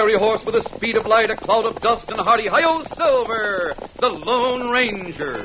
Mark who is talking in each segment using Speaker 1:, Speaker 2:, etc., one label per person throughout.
Speaker 1: Fiery horse with the speed of light, a cloud of dust, and a hearty hi Silver, the Lone Ranger.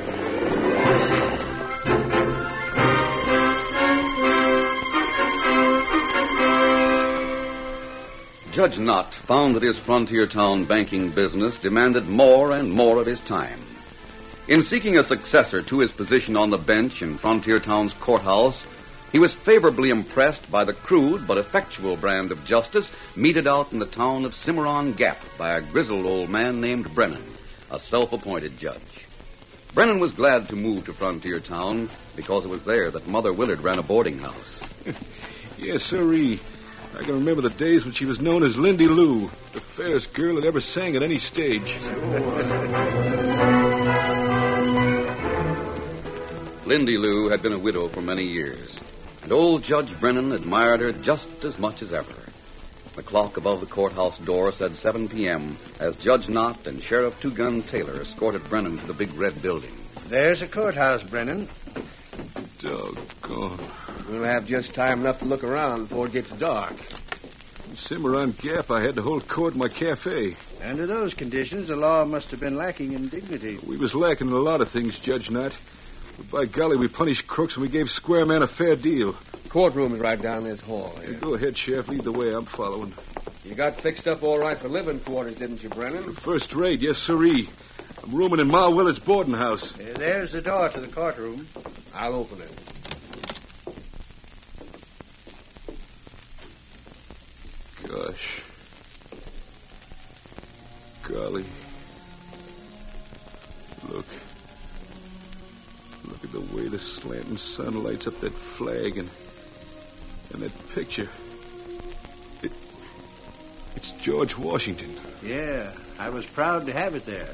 Speaker 1: Judge Knott found that his frontier town banking business demanded more and more of his time. In seeking a successor to his position on the bench in Frontier Town's courthouse, he was favorably impressed by the crude but effectual brand of justice meted out in the town of Cimarron Gap by a grizzled old man named Brennan, a self-appointed judge. Brennan was glad to move to Frontier Town because it was there that Mother Willard ran a boarding house.
Speaker 2: Yes, sirree. I can remember the days when she was known as Lindy Lou, the fairest girl that ever sang at any stage.
Speaker 1: Lindy Lou had been a widow for many years, and old Judge Brennan admired her just as much as ever. The clock above the courthouse door said 7 p.m. as Judge Knott and Sheriff Two Gun Taylor escorted Brennan to the big red building.
Speaker 3: There's a courthouse, Brennan.
Speaker 2: Doggone.
Speaker 3: We'll have just time enough to look around before it gets dark.
Speaker 2: In Cimarron Gap, I had to hold court in my cafe.
Speaker 3: Under those conditions, the law must have been lacking in dignity.
Speaker 2: We was lacking in a lot of things, Judge Knott. But by golly, we punished crooks and we gave Square Man a fair deal.
Speaker 3: Courtroom is right down this hall
Speaker 2: Hey,
Speaker 3: here.
Speaker 2: go ahead, Sheriff. Lead the way. I'm following.
Speaker 3: You got fixed up all right for living quarters, didn't you, Brennan?
Speaker 2: First rate, yes, sirree. I'm rooming in Ma Willard's boarding house.
Speaker 3: Uh, there's the door to the courtroom. I'll open it.
Speaker 2: Sun lights up that flag and and that picture. It it's George Washington.
Speaker 3: Yeah, I was proud to have it there.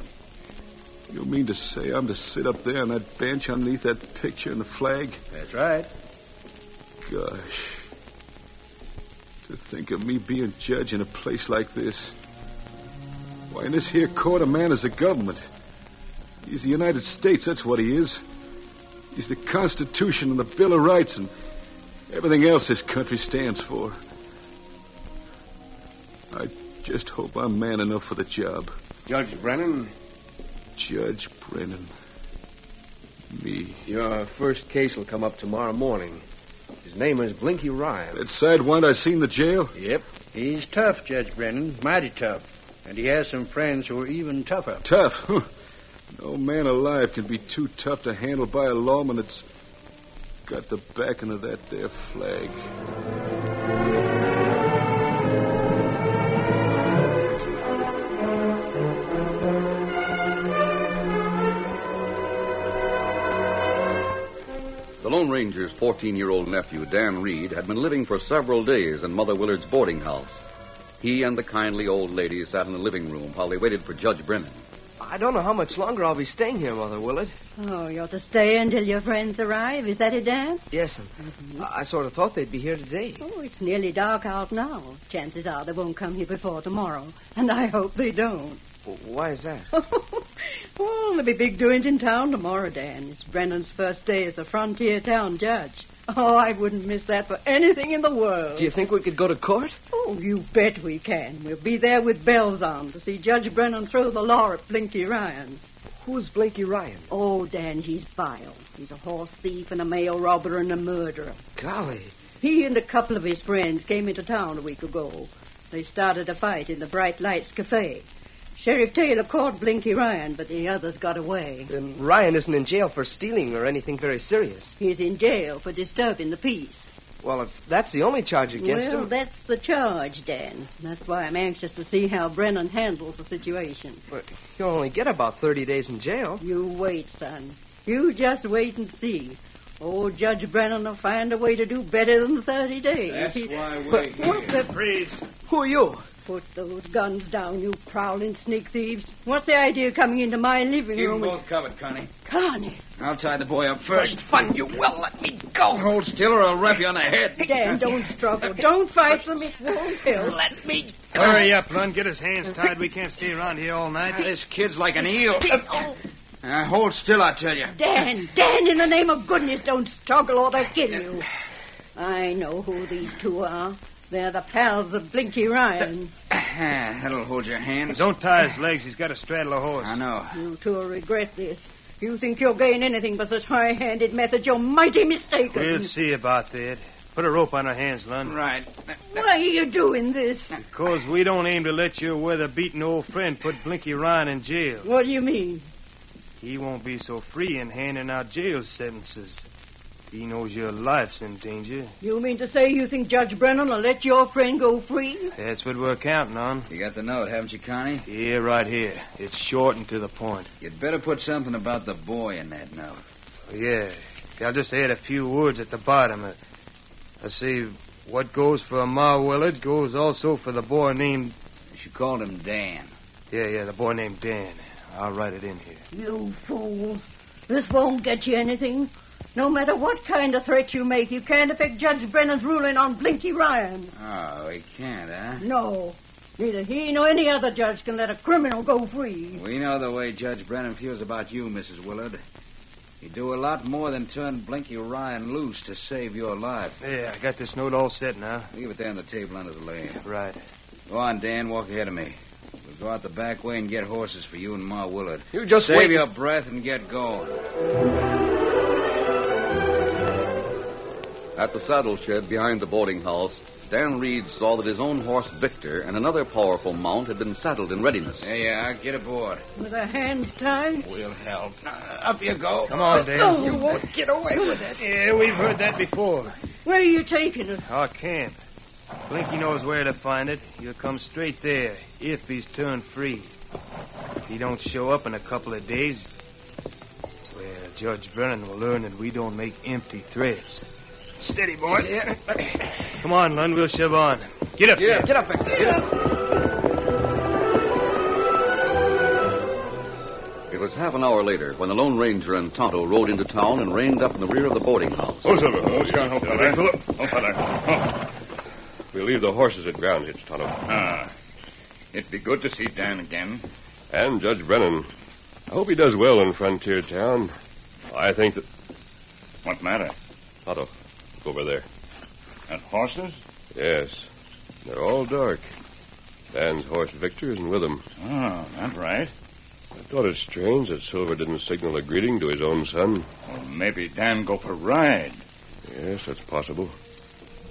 Speaker 2: You mean to say I'm to sit up there on that bench underneath that picture and the flag?
Speaker 3: That's right.
Speaker 2: Gosh. To think of me being judge in a place like this. Why, in this here court, a man is the government. He's the United States, that's what he is. He's the Constitution and the Bill of Rights, and everything else this country stands for. I just hope I'm man enough for the job.
Speaker 3: Judge Brennan,
Speaker 2: Judge Brennan. Me.
Speaker 3: your first case will come up tomorrow morning. His name is Blinky Ryan.
Speaker 2: That sidewind I seen the jail?
Speaker 4: Yep. He's tough, Judge Brennan. Mighty tough. And he has some friends who are even tougher.
Speaker 2: Tough. No man alive can be too tough to handle by a lawman that's got the backing of that there flag.
Speaker 1: The Lone Ranger's 14 year old nephew, Dan Reed, had been living for several days in Mother Willard's boarding house. He and the kindly old lady sat in the living room while they waited for Judge Brennan.
Speaker 3: I don't know how much longer I'll be staying here, Mother Willard.
Speaker 5: Oh, you're to stay until your friends arrive. Is that it, Dan?
Speaker 3: Yes, and mm-hmm. I, I sort of thought they'd be here today.
Speaker 5: Oh, it's nearly dark out now. Chances are they won't come here before tomorrow. And I hope they don't.
Speaker 3: Why is that?
Speaker 5: well, there'll be big doings in town tomorrow, Dan. It's Brennan's first day as a frontier town judge. Oh, I wouldn't miss that for anything in the world.
Speaker 3: Do you think we could go to court?
Speaker 5: Oh, you bet we can. We'll be there with bells on to see Judge Brennan throw the law at Blinky Ryan.
Speaker 3: Who's Blinky Ryan?
Speaker 5: Oh, Dan, he's vile. He's a horse thief and a mail robber and a murderer.
Speaker 3: Golly.
Speaker 5: He and a couple of his friends came into town a week ago. They started a fight in the Bright Lights Cafe. Sheriff Taylor caught Blinky Ryan, but the others got away.
Speaker 3: Then Ryan isn't in jail for stealing or anything very serious.
Speaker 5: He's in jail for disturbing the peace.
Speaker 3: Well, if that's the only charge against
Speaker 5: well,
Speaker 3: him.
Speaker 5: Well, that's the charge, Dan. That's why I'm anxious to see how Brennan handles the situation.
Speaker 3: But he'll only get about 30 days in jail.
Speaker 5: You wait, son. You just wait and see. Old Judge Brennan will find a way to do better than 30 days.
Speaker 4: That's
Speaker 5: He-
Speaker 4: why we're
Speaker 5: But
Speaker 4: here.
Speaker 5: what the...
Speaker 4: Freeze.
Speaker 3: Who are you?
Speaker 5: Put those guns down, you prowling sneak thieves. What's the idea of coming into my living
Speaker 4: Keep
Speaker 5: room?
Speaker 4: them
Speaker 5: and-
Speaker 4: both covered, Carney.
Speaker 5: Carney,
Speaker 4: I'll tie the boy up first.
Speaker 3: Fun, you will let me go.
Speaker 4: Hold still or I'll rap you on the head.
Speaker 5: Dan, don't struggle. Don't fight for me. It won't help.
Speaker 3: Let me go.
Speaker 6: Hurry up, Lund. Get his hands tied. We can't stay around here all night.
Speaker 4: This kid's like an eel. Uh, hold still, I tell you.
Speaker 5: Dan, Dan, in the name of goodness, don't struggle or they'll kill you. I know who these two are. They're the pals of Blinky Ryan.
Speaker 4: That'll hold your hands.
Speaker 6: Don't tie his legs. He's got to straddle a horse.
Speaker 4: I know.
Speaker 5: You two will regret this. You think you'll gain anything by such high-handed methods, you're mighty mistaken.
Speaker 6: We'll see about that. Put a rope on her hands, Lund.
Speaker 4: Right.
Speaker 5: Why are you doing this?
Speaker 6: Because we don't aim to let your weather-beaten old friend put Blinky Ryan in jail.
Speaker 5: What do you mean?
Speaker 6: He won't be so free in handing out jail sentences. He knows your life's in danger.
Speaker 5: You mean to say you think Judge Brennan will let your friend go free?
Speaker 6: That's what we're counting on.
Speaker 4: You got the note, haven't you, Carney?
Speaker 6: Yeah, right here. It's short and to the point.
Speaker 4: You'd better put something about the boy in that note.
Speaker 6: Yeah. I'll just add a few words at the bottom. Uh, I say, what goes for Ma Willard goes also for the boy named.
Speaker 4: She called him Dan.
Speaker 6: Yeah, yeah, the boy named Dan. I'll write it in here.
Speaker 5: You fools. This won't get you anything. No matter what kind of threat you make, you can't affect Judge Brennan's ruling on Blinky Ryan.
Speaker 4: Oh, he can't, huh?
Speaker 5: No. Neither he nor any other judge can let a criminal go free.
Speaker 4: We know the way Judge Brennan feels about you, Mrs. Willard. He'd do a lot more than turn Blinky Ryan loose to save your life.
Speaker 6: Yeah, I got this note all set now.
Speaker 4: Leave it there on the table under the lane.
Speaker 6: Right.
Speaker 4: Go on, Dan. Walk ahead of me. We'll go out the back way and get horses for you and Ma Willard.
Speaker 3: You just
Speaker 4: Save
Speaker 3: wait.
Speaker 4: your breath and get going.
Speaker 1: At the saddle shed behind the boarding house, Dan Reed saw that his own horse Victor and another powerful mount had been saddled in readiness.
Speaker 4: There you are. Get aboard.
Speaker 5: With our hands tied.
Speaker 4: We'll help. Uh, up you go.
Speaker 6: Come on, Dan.
Speaker 5: Oh,
Speaker 3: You won't get away with it.
Speaker 6: Yeah, we've heard that before.
Speaker 5: Where are you taking us?
Speaker 6: Our camp. Blinky knows where to find it. He'll come straight there if he's turned free. If he don't show up in a couple of days, well, Judge Brennan will learn that we don't make empty threats. Steady, boy. Come on, Lund. We'll shove on. Get up
Speaker 4: Yeah.
Speaker 6: there.
Speaker 3: Get up, Victor. Get up.
Speaker 1: It was half an hour later when the Lone Ranger and Tonto rode into town and reined up in the rear of the boarding house.
Speaker 7: Oh, Silver. Oh, Scout, oh, father. Oh, father. Oh.
Speaker 8: We'll leave the horses at ground hitch, Tonto.
Speaker 7: Ah. It'd be good to see Dan again.
Speaker 8: And Judge Brennan. I hope he does well in Frontier Town. I think that.
Speaker 7: What matter?
Speaker 8: Tonto, look over there.
Speaker 9: And horses?
Speaker 8: Yes. They're all dark. Dan's horse Victor isn't with him.
Speaker 9: Oh, that's right.
Speaker 8: I thought it strange that Silver didn't signal a greeting to his own son.
Speaker 9: Well, maybe Dan go for a ride.
Speaker 8: Yes, that's possible.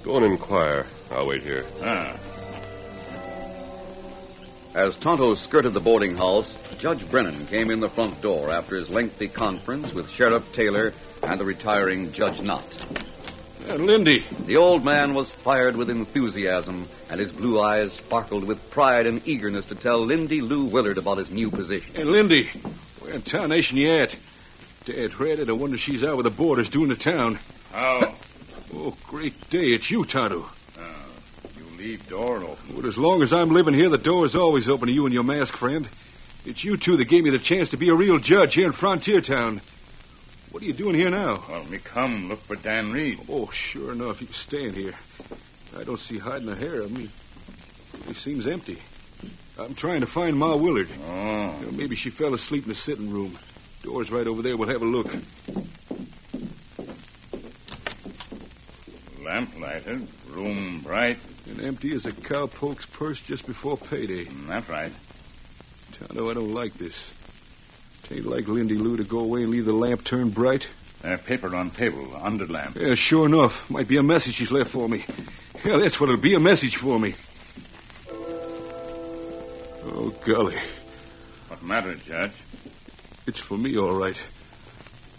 Speaker 8: Go and inquire. I'll wait here.
Speaker 9: Ah.
Speaker 1: As Tonto skirted the boarding house, Judge Brennan came in the front door after his lengthy conference with Sheriff Taylor and the retiring Judge Knott.
Speaker 2: And Lindy.
Speaker 1: The old man was fired with enthusiasm, and his blue eyes sparkled with pride and eagerness to tell Lindy Lou Willard about his new position.
Speaker 2: And Lindy, where in tarnation you at? Dad read it. I wonder she's out with the boarders doing the town.
Speaker 9: How?
Speaker 2: Oh, great day. It's you, Tonto.
Speaker 9: You leave door open.
Speaker 2: But as long as I'm living here, the door's always open to you and your masked friend. It's you two that gave me the chance to be a real judge here in Frontier Town. What are you doing here now?
Speaker 9: Well, me come look for Dan Reed.
Speaker 2: Oh, sure enough, you stand here. I don't see hiding a hair of me. It seems empty. I'm trying to find Ma Willard.
Speaker 9: Oh.
Speaker 2: Know, maybe she fell asleep in the sitting room. Door's right over there. We'll have a look.
Speaker 9: Lamp lighted, room bright.
Speaker 2: And empty as a cowpoke's purse just before payday.
Speaker 9: Mm, That's right.
Speaker 2: Tonto, I don't like this. Tain't like Lindy Lou to go away and leave the lamp turned bright.
Speaker 9: Uh, paper on table, under lamp.
Speaker 2: Yeah, sure enough. Might be a message she's left for me. Yeah, that's what it'll be, a message for me. Oh, golly.
Speaker 9: What matter, Judge?
Speaker 2: It's for me, all right.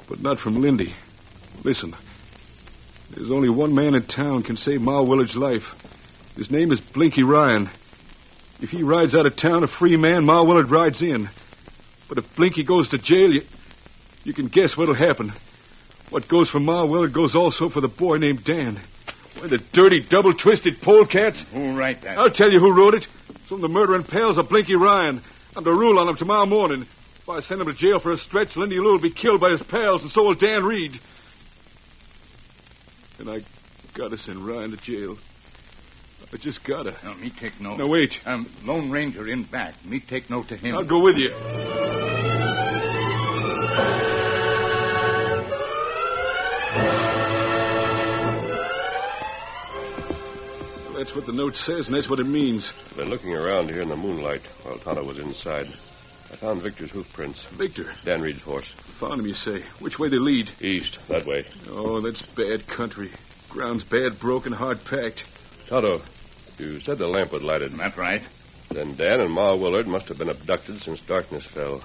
Speaker 2: But not from Lindy. Listen. There's only one man in town can save Ma Willard's life. His name is Blinky Ryan. If he rides out of town a free man, Ma Willard rides in. But if Blinky goes to jail, you, you can guess what'll happen. What goes for Ma Willard goes also for the boy named Dan. Why, the dirty, double-twisted polecats.
Speaker 9: Who write that?
Speaker 2: I'll tell you who wrote it. Some of the murdering pals of Blinky Ryan. I'm to rule on him tomorrow morning. If I send him to jail for a stretch, Lindy Lou will be killed by his pals, and so will Dan Reed. And I gotta send Ryan to jail. I just gotta.
Speaker 9: No, me take note.
Speaker 2: No, wait.
Speaker 9: Um, Lone Ranger in back. Me take note to him.
Speaker 2: I'll go with you. Well, that's what the note says, and that's what it means.
Speaker 8: I've Been looking around here in the moonlight while Tonto was inside. I found Victor's hoof prints.
Speaker 2: Victor,
Speaker 8: Dan Reed's horse.
Speaker 2: found him, you say. Which way they lead?
Speaker 8: East, that way.
Speaker 2: Oh, that's bad country. Ground's bad, broken, hard packed.
Speaker 8: Tonto, you said the lamp was lighted.
Speaker 9: That's right.
Speaker 8: Then Dan and Ma Willard must have been abducted since darkness fell.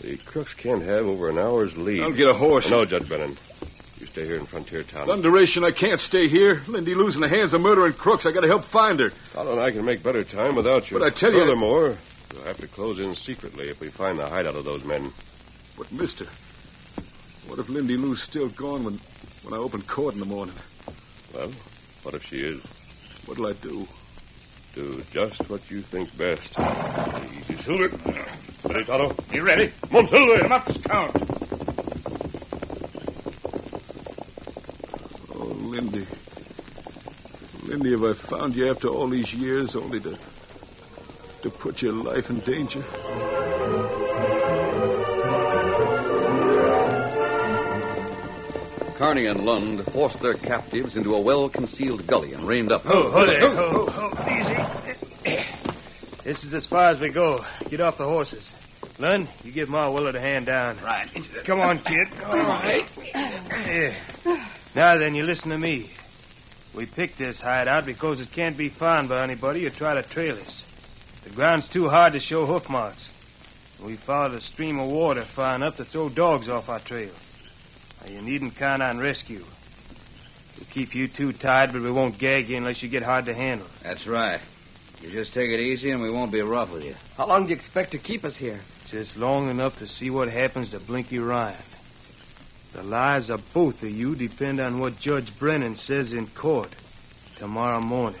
Speaker 8: The crooks can't have over an hour's lead.
Speaker 2: I'll get a horse.
Speaker 8: No, Judge Brennan. You stay here in Frontier Town.
Speaker 2: Thunderation, I can't stay here. Lindy losing the hands of murdering crooks. I gotta help find her.
Speaker 8: Tonto and I can make better time without you.
Speaker 2: But I tell you-
Speaker 8: Furthermore, we'll have to close in secretly if we find the hideout of those men.
Speaker 2: But, mister, what if Lindy Lou's still gone when, when I open court in the morning?
Speaker 8: Well, what if she is?
Speaker 2: What'll I do?
Speaker 8: Do just what you think best. Easy, Silver. Ready, Tonto?
Speaker 9: You ready?
Speaker 8: Come on, Silver.
Speaker 9: Come up, Scout.
Speaker 2: Oh, Lindy. Lindy, have I found you after all these years only to to put your life in danger?
Speaker 1: Carney and Lund forced their captives into a well-concealed gully and reined up.
Speaker 6: Oh, hold it. Oh, oh, easy. This is as far as we go. Get off the horses. Lund, you give Ma Willard a hand down.
Speaker 4: Right.
Speaker 6: Come on, kid. All right. Yeah. Now then, you listen to me. We picked this hideout because it can't be found by anybody who try to trail us. The ground's too hard to show hoof marks. We followed a stream of water far enough to throw dogs off our trail. Now, you needn't count on rescue. We'll keep you two tied, but we won't gag you unless you get hard to handle.
Speaker 4: That's right. You just take it easy and we won't be rough with you.
Speaker 3: How long do you expect to keep us here?
Speaker 6: Just long enough to see what happens to Blinky Ryan. The lives of both of you depend on what Judge Brennan says in court tomorrow morning.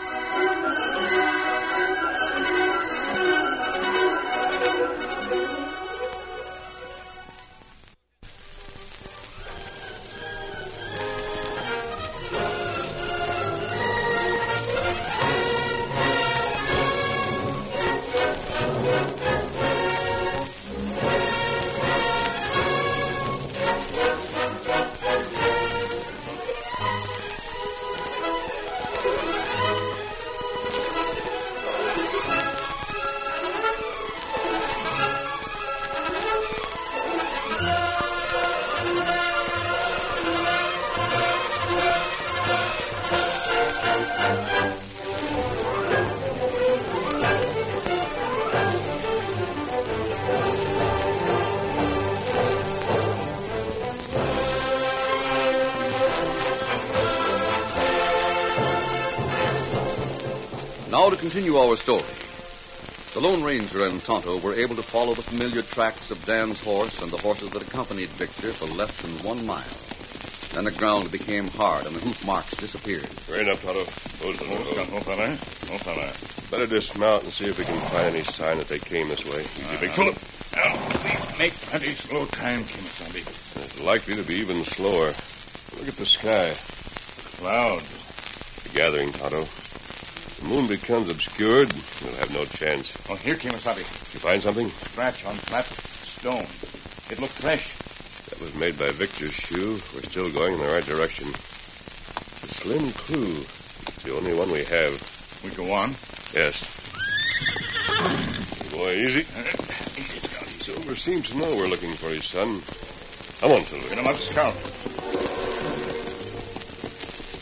Speaker 1: Now to continue our story. The Lone Ranger and Tonto were able to follow the familiar tracks of Dan's horse and the horses that accompanied Victor for less than one mile. Then the ground became hard and the hoof marks disappeared.
Speaker 8: Right enough, Tonto. Those are
Speaker 9: Oh,
Speaker 8: the
Speaker 9: no, fella. No.
Speaker 8: Better dismount and see if we can find any sign that they came this way. Easy, Big Philip. Uh-huh.
Speaker 9: Now, we make plenty slow time, Kimasabi.
Speaker 8: It's likely to be even slower. Look at the sky.
Speaker 9: Clouds.
Speaker 8: The gathering, Tonto. The moon becomes obscured, we'll have no chance.
Speaker 9: Oh, here, Kimasabi.
Speaker 8: You find something?
Speaker 9: Scratch on flat stone. It looked fresh.
Speaker 8: That was made by Victor's shoe. We're still going in the right direction. It's a slim clue. It's the only one we have.
Speaker 9: We go on.
Speaker 8: Yes. Boy, easy. Uh, Silver seems to know we're looking for his son. Come on, Silver.
Speaker 9: Get him out to scout.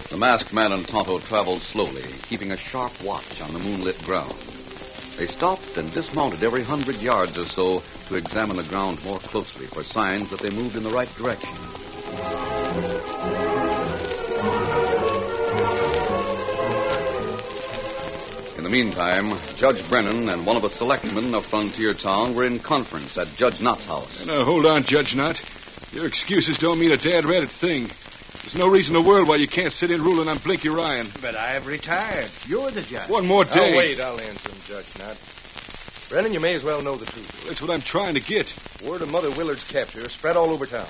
Speaker 1: The masked man and Tonto traveled slowly, keeping a sharp watch on the moonlit ground. They stopped and dismounted every hundred yards or so to examine the ground more closely for signs that they moved in the right direction. In the meantime, Judge Brennan and one of the selectmen of Frontier Town were in conference at Judge Knott's house.
Speaker 2: Now, hold on, Judge Knott. Your excuses don't mean a dad reddit thing. There's no reason in the world why you can't sit in ruling on Blinky Ryan.
Speaker 3: But I've retired. You're the judge.
Speaker 2: One more day.
Speaker 3: Now, wait, I'll answer him, Judge Knott. Brennan, you may as well know the truth.
Speaker 2: That's what I'm trying to get.
Speaker 3: Word of Mother Willard's capture spread all over town.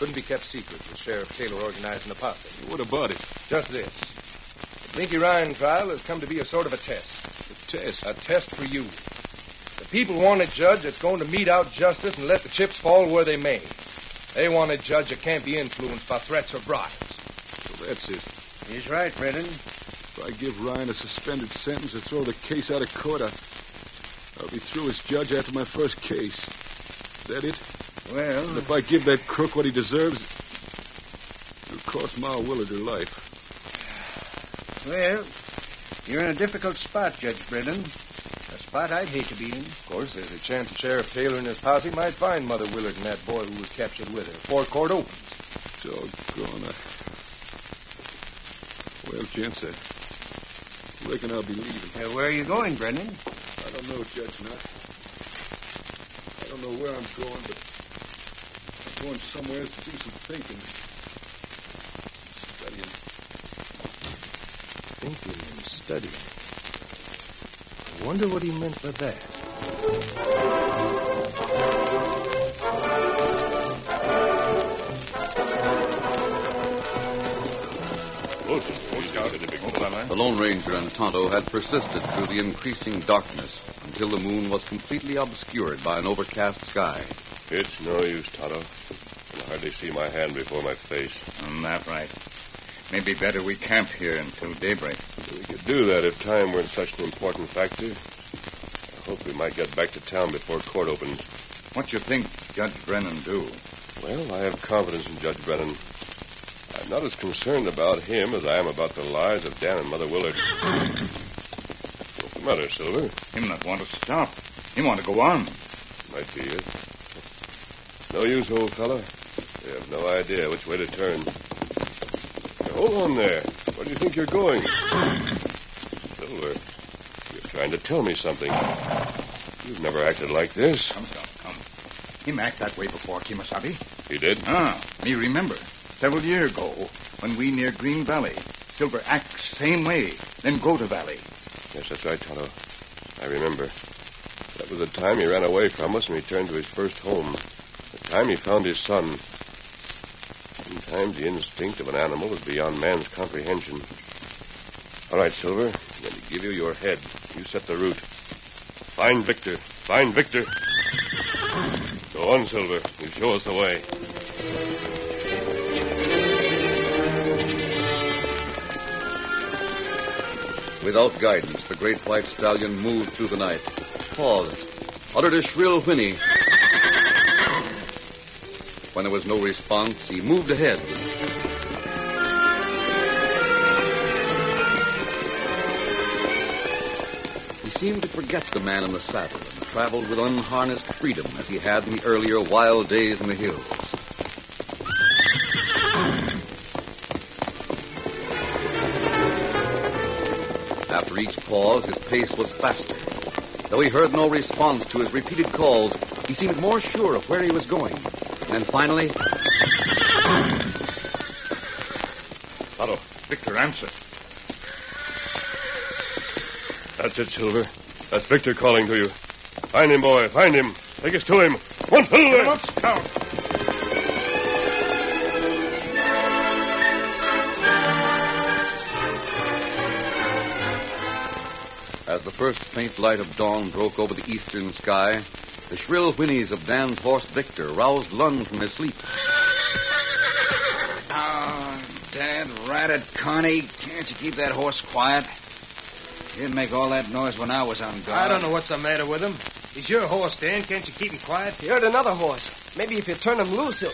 Speaker 3: Couldn't be kept secret with Sheriff Taylor organizing a posse.
Speaker 2: What about it?
Speaker 3: Just this. The Blinky Ryan trial has come to be a sort of a test.
Speaker 2: A test?
Speaker 3: A test for you. The people want a judge that's going to mete out justice and let the chips fall where they may. They want a judge that can't be influenced by threats or bribes.
Speaker 2: So that's it.
Speaker 3: He's right, Brennan.
Speaker 2: If I give Ryan a suspended sentence or throw the case out of court, I, I'll be through as judge after my first case. Is that it?
Speaker 4: Well,
Speaker 2: And if I give that crook what he deserves, it'll cost Ma Willard her life.
Speaker 4: well, you're in a difficult spot, Judge Brennan. A spot I'd hate to be in.
Speaker 3: Of course, there's a chance that Sheriff Taylor and his posse might find Mother Willard and that boy who was captured with her before court opens.
Speaker 2: Doggone it. Well, gents, I reckon I'll be leaving.
Speaker 4: Uh, where are you going, Brennan?
Speaker 2: I don't know, Judge Knott. I don't know where I'm going, but I'm going somewhere to do some thinking. Studying.
Speaker 3: Thinking and studying. I wonder what he meant by that.
Speaker 1: The Lone Ranger and Tonto had persisted through the increasing darkness until the moon was completely obscured by an overcast sky.
Speaker 8: It's no use, Tonto. I can hardly see my hand before my face.
Speaker 9: I'm that right. Maybe better we camp here until daybreak.
Speaker 8: We could do that if time weren't such an important factor. I hope we might get back to town before court opens.
Speaker 9: What you think Judge Brennan do?
Speaker 8: Well, I have confidence in Judge Brennan. I'm not as concerned about him as I am about the lives of Dan and Mother Willard. Matter, Silver?
Speaker 9: Him not want to stop. He want to go on.
Speaker 8: Might be it. No use, old fella. You have no idea which way to turn. Now, hold on there. Where do you think you're going? Silver, you're trying to tell me something. You've never acted like this.
Speaker 9: Come, come, come. Him act that way before, Kimasabi.
Speaker 8: He did?
Speaker 9: Ah, me remember. Several year ago, when we near Green Valley, Silver act same way, then go to Valley.
Speaker 8: Yes, that's right, Tonto. I remember. That was the time he ran away from us and returned to his first home. The time he found his son. Sometimes the instinct of an animal is beyond man's comprehension. All right, Silver. I'm going to give you your head. You set the route. Find Victor. Find Victor. Go on, Silver. You show us the way.
Speaker 1: Without guidance, the great white stallion moved through the night, paused, uttered a shrill whinny. When there was no response, he moved ahead. He seemed to forget the man in the saddle and traveled with unharnessed freedom as he had in the earlier wild days in the hills. After each pause, his pace was faster. Though he heard no response to his repeated calls, he seemed more sure of where he was going. And then finally,
Speaker 8: Otto,
Speaker 9: Victor, answer.
Speaker 8: that's it, Silver. That's Victor calling to you. Find him, boy. Find him. Take us to him. One eh? Silver!
Speaker 9: Count.
Speaker 1: as the first faint light of dawn broke over the eastern sky, the shrill whinnies of Dan's horse Victor roused Lund from his sleep.
Speaker 4: Oh, Dad, ratted Carney. Can't you keep that horse quiet? He didn't make all that noise when I was on guard.
Speaker 3: I don't know what's the matter with him. He's your horse, Dan. Can't you keep him quiet?
Speaker 10: He heard another horse. Maybe if you turn him loose, he'll.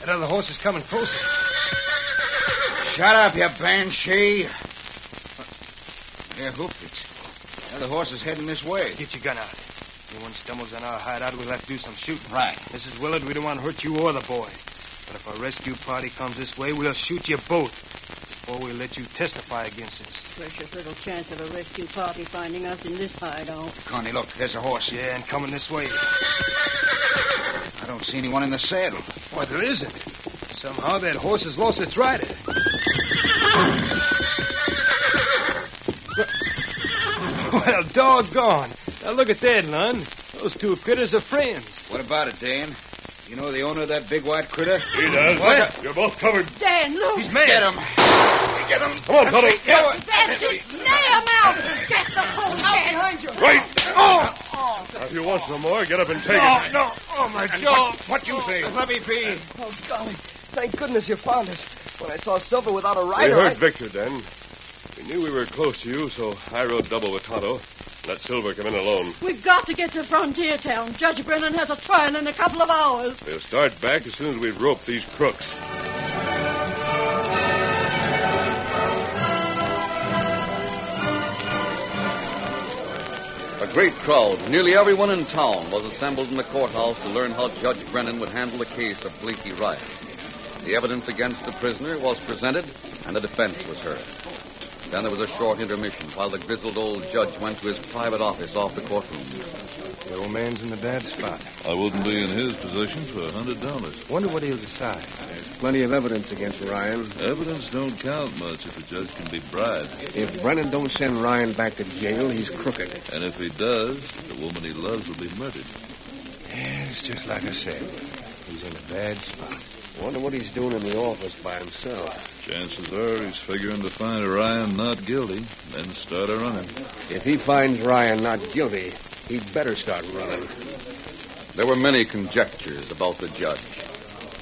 Speaker 3: That other horse is coming closer.
Speaker 4: Shut up, you banshee. Yeah, hoofed it. The horse is heading this way.
Speaker 6: Get your gun out. If anyone stumbles on our hideout, we'll have to do some shooting.
Speaker 4: Right.
Speaker 6: Mrs. Willard, we don't want to hurt you or the boy. But if a rescue party comes this way, we'll shoot you both before we let you testify against us.
Speaker 5: Precious little chance of a rescue party finding us in this hideout.
Speaker 4: Carney, look, there's a horse.
Speaker 6: Yeah, and coming this way.
Speaker 4: I don't see anyone in the saddle.
Speaker 6: Why, there isn't. Somehow that horse has lost its rider. Well, doggone. Now look at that, Lund. Those two critters are friends.
Speaker 4: What about it, Dan? You know the owner of that big white critter?
Speaker 8: He does.
Speaker 4: What?
Speaker 8: You're both covered.
Speaker 5: Dan, look!
Speaker 6: He's mad.
Speaker 4: Get him.
Speaker 8: Get him. Come on, Tonto.
Speaker 5: That's it! Nail him out! Get the horse, Dan!
Speaker 8: Right. Oh! Now, if you want some more, get up and take it.
Speaker 10: no. Oh, my jaw.
Speaker 4: What you say? Let me be.
Speaker 10: Oh, golly. Thank goodness you found us. When I saw Silver without a
Speaker 8: We
Speaker 10: rider,
Speaker 8: heard
Speaker 10: I...
Speaker 8: Victor then. We knew we were close to you, so I rode double with Tonto. Let Silver come in alone.
Speaker 5: We've got to get to Frontier Town. Judge Brennan has a trial in a couple of hours.
Speaker 8: We'll start back as soon as we've roped these crooks.
Speaker 1: A great crowd, nearly everyone in town, was assembled in the courthouse to learn how Judge Brennan would handle the case of Blinky Ryan. The evidence against the prisoner was presented, and the defense was heard. Then there was a short intermission while the grizzled old judge went to his private office off the courtroom.
Speaker 3: The old man's in a bad spot.
Speaker 11: I wouldn't be in his position for a hundred dollars.
Speaker 3: Wonder what he'll decide.
Speaker 12: There's plenty of evidence against Ryan.
Speaker 11: Evidence don't count much if a judge can be bribed.
Speaker 12: If Brennan don't send Ryan back to jail, he's crooked.
Speaker 11: And if he does, the woman he loves will be murdered.
Speaker 3: Yeah, it's just like I said. He's in a bad spot.
Speaker 12: Wonder what he's doing in the office by himself.
Speaker 11: Chances are he's figuring to find Ryan not guilty, then start a running.
Speaker 12: If he finds Ryan not guilty, he'd better start running.
Speaker 1: There were many conjectures about the judge.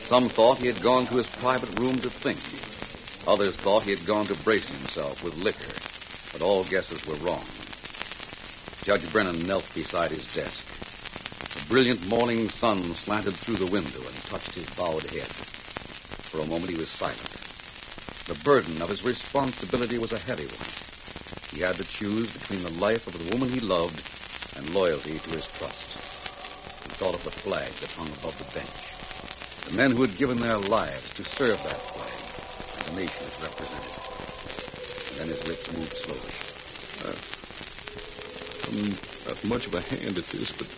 Speaker 1: Some thought he had gone to his private room to think. Others thought he had gone to brace himself with liquor. But all guesses were wrong. Judge Brennan knelt beside his desk. Brilliant morning sun slanted through the window and touched his bowed head. For a moment he was silent. The burden of his responsibility was a heavy one. He had to choose between the life of the woman he loved and loyalty to his trust. He thought of the flag that hung above the bench. The men who had given their lives to serve that flag, and the nation it represented. And then his lips moved slowly.
Speaker 2: I'm not much of a hand at this, but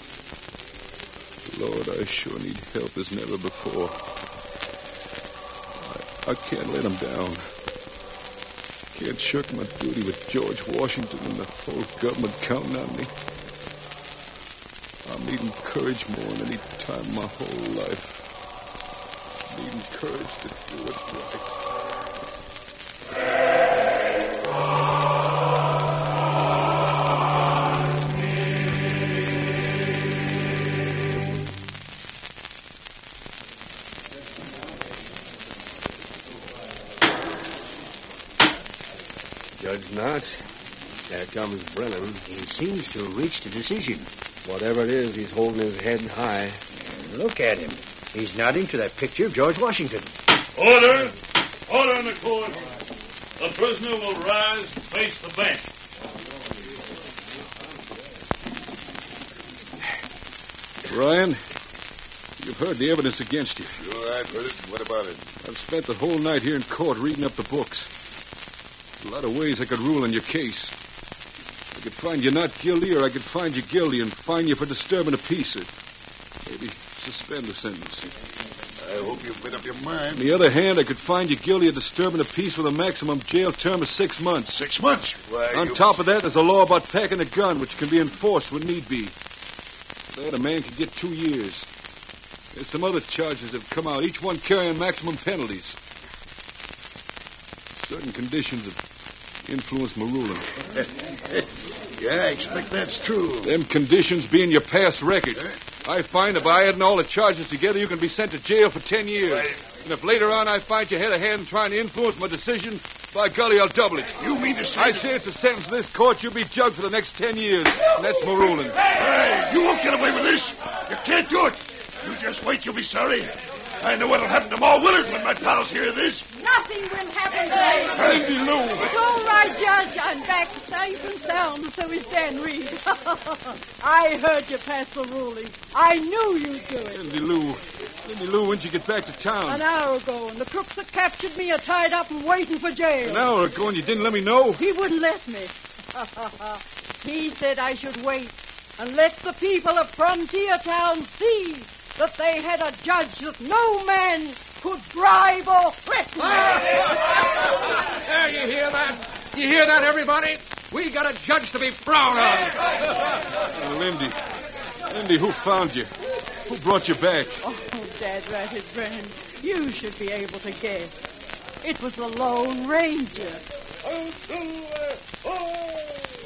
Speaker 2: Lord, I sure need help as never before. I, I can't let him down. Can't shirk my duty with George Washington and the whole government counting on me. I'm needing courage more than any time my whole life. Needing courage to do what's right.
Speaker 13: seems to have reached a decision.
Speaker 12: Whatever it is, he's holding his head high.
Speaker 13: Look at him. He's nodding to that picture of George Washington.
Speaker 7: Order! Order in the court! The prisoner will rise face the bench.
Speaker 2: Ryan, you've heard the evidence against you.
Speaker 8: Sure, I've heard it. What about it?
Speaker 2: I've spent the whole night here in court reading up the books. There's a lot of ways I could rule on your case. I could find you not guilty, or I could find you guilty and fine you for disturbing the peace, or maybe suspend the sentence.
Speaker 8: I hope you've made up your mind.
Speaker 2: On the other hand, I could find you guilty of disturbing the peace with a maximum jail term of six months.
Speaker 8: Six months? Why,
Speaker 2: On
Speaker 8: you-
Speaker 2: top of that, there's a law about packing a gun, which can be enforced when need be. That a man could get two years. There's some other charges that have come out, each one carrying maximum penalties. Certain conditions have influenced my ruling.
Speaker 8: yeah, I expect that's true.
Speaker 2: Them conditions being your past record. I find that by adding all the charges together, you can be sent to jail for ten years. And if later on I find you had a hand in trying to influence my decision, by golly, I'll double it.
Speaker 8: You mean to say
Speaker 2: I say it's a sentence in this court. You'll be jugged for the next ten years. And that's my ruling.
Speaker 8: Hey, you won't get away with this. You can't do it. You just wait, you'll be sorry. I know what'll happen to Ma Willard when my pals hear this.
Speaker 5: Nothing will happen to
Speaker 8: Randy Lou.
Speaker 5: It's all right, Judge. I'm back safe and sound, so is Dan Reed. I heard you pass the ruling. I knew you'd do it.
Speaker 2: Lindy Lou. Lindy Lou, when'd you get back to town?
Speaker 5: An hour ago, and the crooks that captured me are tied up and waiting for jail.
Speaker 2: An hour ago, and you didn't let me know?
Speaker 5: He wouldn't let me. he said I should wait and let the people of Frontier Town see that they had a judge that no man could bribe or threaten. Ah!
Speaker 12: There, you hear that? You hear that, everybody? We got a judge to be proud of.
Speaker 2: Lindy. Lindy, who found you? Who brought you back?
Speaker 5: Oh, Dad Ratted friend, you should be able to guess. It was the Lone Ranger.
Speaker 1: This is a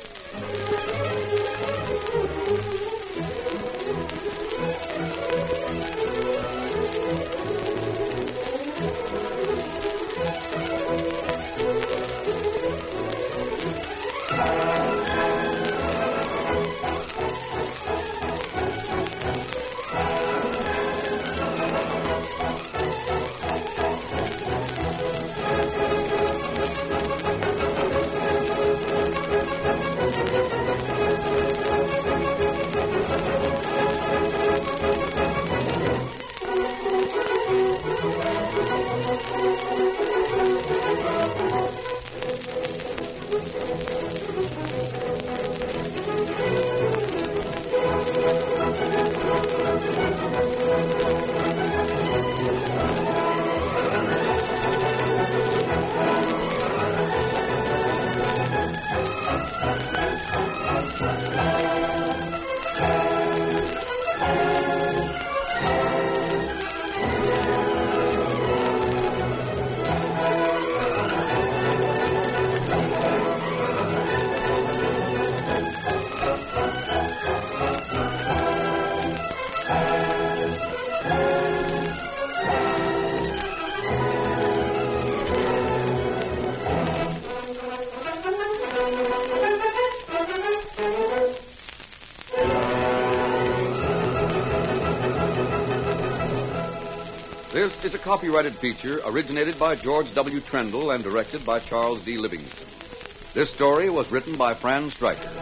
Speaker 1: copyrighted feature originated by George W. Trendle and directed by Charles D. Livingston. This story was written by Fran Stryker.